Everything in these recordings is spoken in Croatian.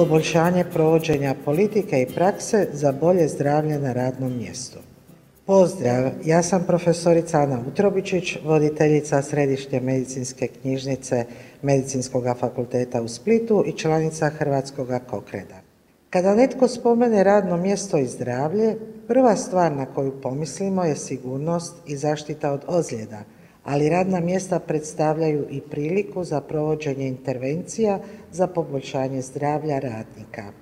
poboljšanje provođenja politike i prakse za bolje zdravlje na radnom mjestu. Pozdrav, ja sam profesorica Ana Utrobičić, voditeljica Središnje medicinske knjižnice Medicinskog fakulteta u Splitu i članica Hrvatskog kokreda. Kada netko spomene radno mjesto i zdravlje, prva stvar na koju pomislimo je sigurnost i zaštita od ozljeda, ali radna mjesta predstavljaju i priliku za provođenje intervencija za poboljšanje zdravlja radnika.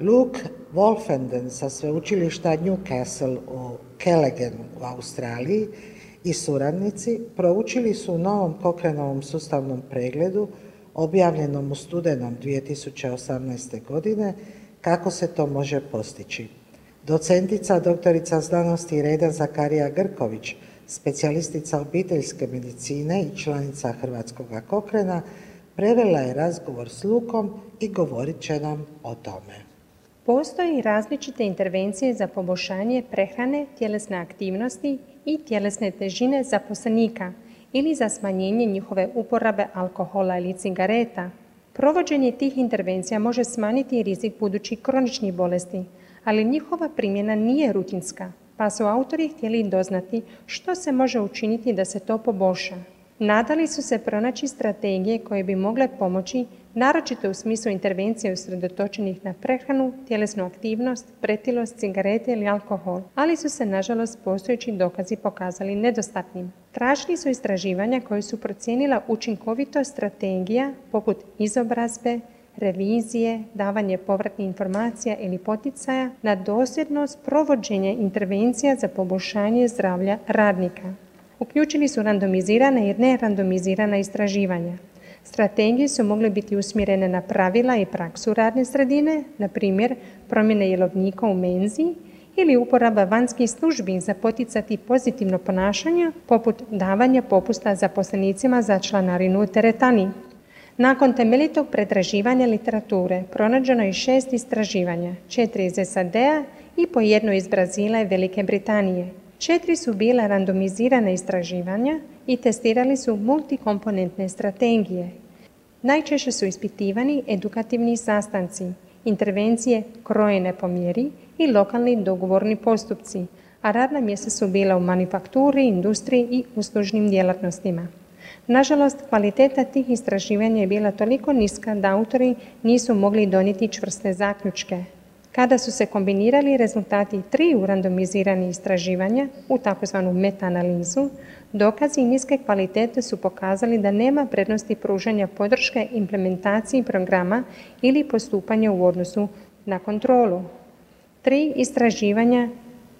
Luke Wolfenden sa sveučilišta Newcastle u Kellegenu u Australiji i suradnici proučili su u novom Kokrenovom sustavnom pregledu objavljenom u studenom 2018. godine kako se to može postići. Docentica doktorica znanosti Reda Zakarija Grković, specijalistica obiteljske medicine i članica Hrvatskog kokrena, prevela je razgovor s Lukom i govorit će nam o tome. Postoji različite intervencije za poboljšanje prehrane, tjelesne aktivnosti i tjelesne težine zaposlenika ili za smanjenje njihove uporabe alkohola ili cigareta. Provođenje tih intervencija može smanjiti rizik budućih kroničnih bolesti, ali njihova primjena nije rutinska, pa su autori htjeli doznati što se može učiniti da se to poboljša. Nadali su se pronaći strategije koje bi mogle pomoći, naročito u smislu intervencije usredotočenih na prehranu, tjelesnu aktivnost, pretilost, cigarete ili alkohol, ali su se nažalost postojeći dokazi pokazali nedostatnim. Tražili su istraživanja koje su procijenila učinkovitost strategija poput izobrazbe, revizije, davanje povratnih informacija ili poticaja na dosljednost provođenja intervencija za poboljšanje zdravlja radnika. Uključili su randomizirana i nerandomizirana istraživanja. Strategije su mogle biti usmjerene na pravila i praksu radne sredine, na primjer promjene jelovnika u menzi ili uporaba vanjskih službi za poticati pozitivno ponašanje, poput davanja popusta zaposlenicima za članarinu u teretani. Nakon temeljitog pretraživanja literature pronađeno je šest istraživanja, četiri iz SAD-a i po jedno iz Brazila i Velike Britanije. Četiri su bila randomizirana istraživanja i testirali su multikomponentne strategije. Najčešće su ispitivani edukativni sastanci, intervencije krojene po mjeri i lokalni dogovorni postupci, a radna mjesta su bila u manufakturi, industriji i uslužnim djelatnostima. Nažalost, kvaliteta tih istraživanja je bila toliko niska da autori nisu mogli donijeti čvrste zaključke. Kada su se kombinirali rezultati tri randomizirani istraživanja u tzv. meta-analizu, dokazi niske kvalitete su pokazali da nema prednosti pružanja podrške implementaciji programa ili postupanja u odnosu na kontrolu. Tri istraživanja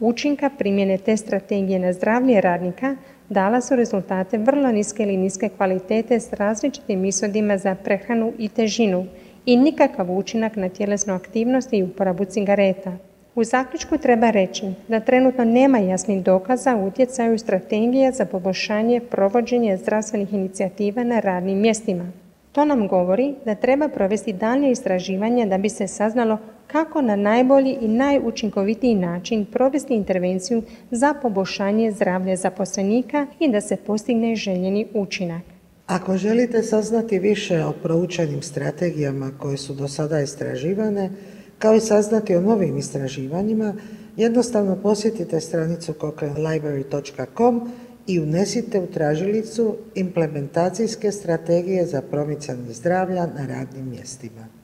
učinka primjene te strategije na zdravlje radnika dala su rezultate vrlo niske ili niske kvalitete s različitim ishodima za prehranu i težinu i nikakav učinak na tjelesnu aktivnost i uporabu cigareta. U zaključku treba reći da trenutno nema jasnih dokaza u utjecaju strategije za poboljšanje provođenja zdravstvenih inicijativa na radnim mjestima. To nam govori da treba provesti dalje istraživanje da bi se saznalo kako na najbolji i najučinkovitiji način provesti intervenciju za poboljšanje zdravlja zaposlenika i da se postigne željeni učinak. Ako želite saznati više o proučenim strategijama koje su do sada istraživane, kao i saznati o novim istraživanjima, jednostavno posjetite stranicu cochranelibrary.com i unesite u tražilicu implementacijske strategije za promicanje zdravlja na radnim mjestima.